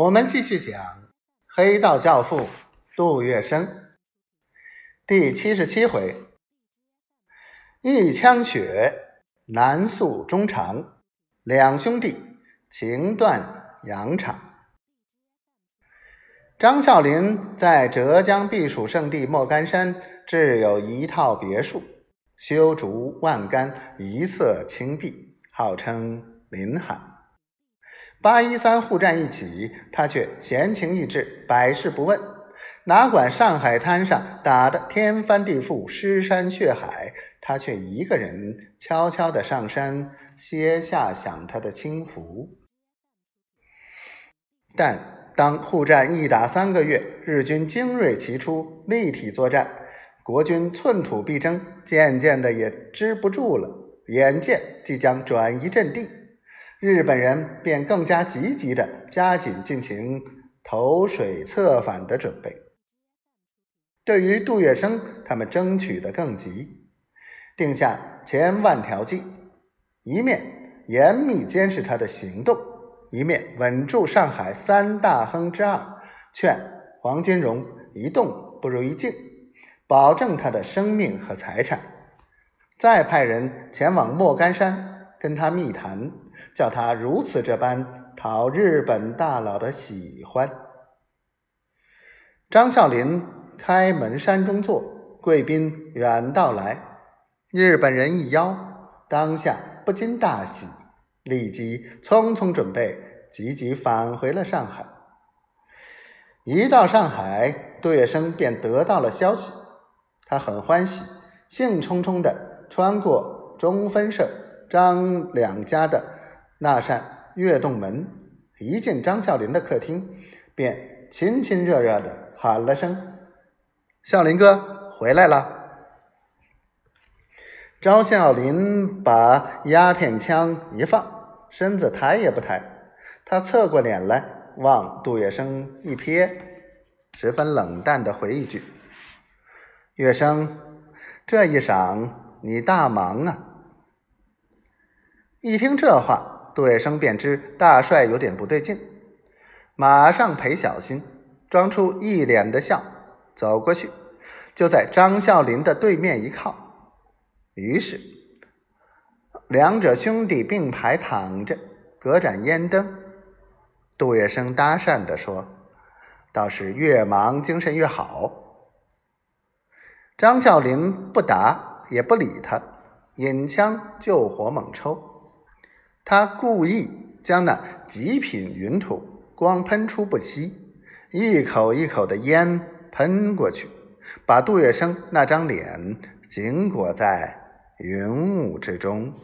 我们继续讲《黑道教父》杜月笙第七十七回：一腔血，难诉衷肠，两兄弟情断羊肠。张啸林在浙江避暑胜地莫干山置有一套别墅，修竹万竿，一色青碧，号称林海。八一三互战一起，他却闲情逸致，百事不问，哪管上海滩上打得天翻地覆、尸山血海，他却一个人悄悄的上山歇下，享他的清福。但当互战一打三个月，日军精锐齐出，立体作战，国军寸土必争，渐渐的也支不住了，眼见即将转移阵地。日本人便更加积极的加紧进行投水策反的准备。对于杜月笙，他们争取的更急，定下千万条计：一面严密监视他的行动，一面稳住上海三大亨之二，劝黄金荣一动不如一静，保证他的生命和财产。再派人前往莫干山跟他密谈。叫他如此这般讨日本大佬的喜欢。张啸林开门山中坐，贵宾远道来，日本人一邀，当下不禁大喜，立即匆匆准备，急急返回了上海。一到上海，杜月笙便得到了消息，他很欢喜，兴冲冲的穿过中分社张两家的。那扇月洞门一进张啸林的客厅，便亲亲热热的喊了声：“啸林哥回来了。”张啸林把鸦片枪一放，身子抬也不抬，他侧过脸来望杜月笙一瞥，十分冷淡的回一句：“月笙，这一晌你大忙啊。”一听这话。杜月笙便知大帅有点不对劲，马上陪小心，装出一脸的笑，走过去，就在张啸林的对面一靠。于是，两者兄弟并排躺着，隔盏烟灯。杜月笙搭讪的说：“倒是越忙精神越好。”张啸林不答也不理他，引枪救火猛抽。他故意将那极品云土光喷出不息，一口一口的烟喷过去，把杜月笙那张脸紧裹在云雾之中。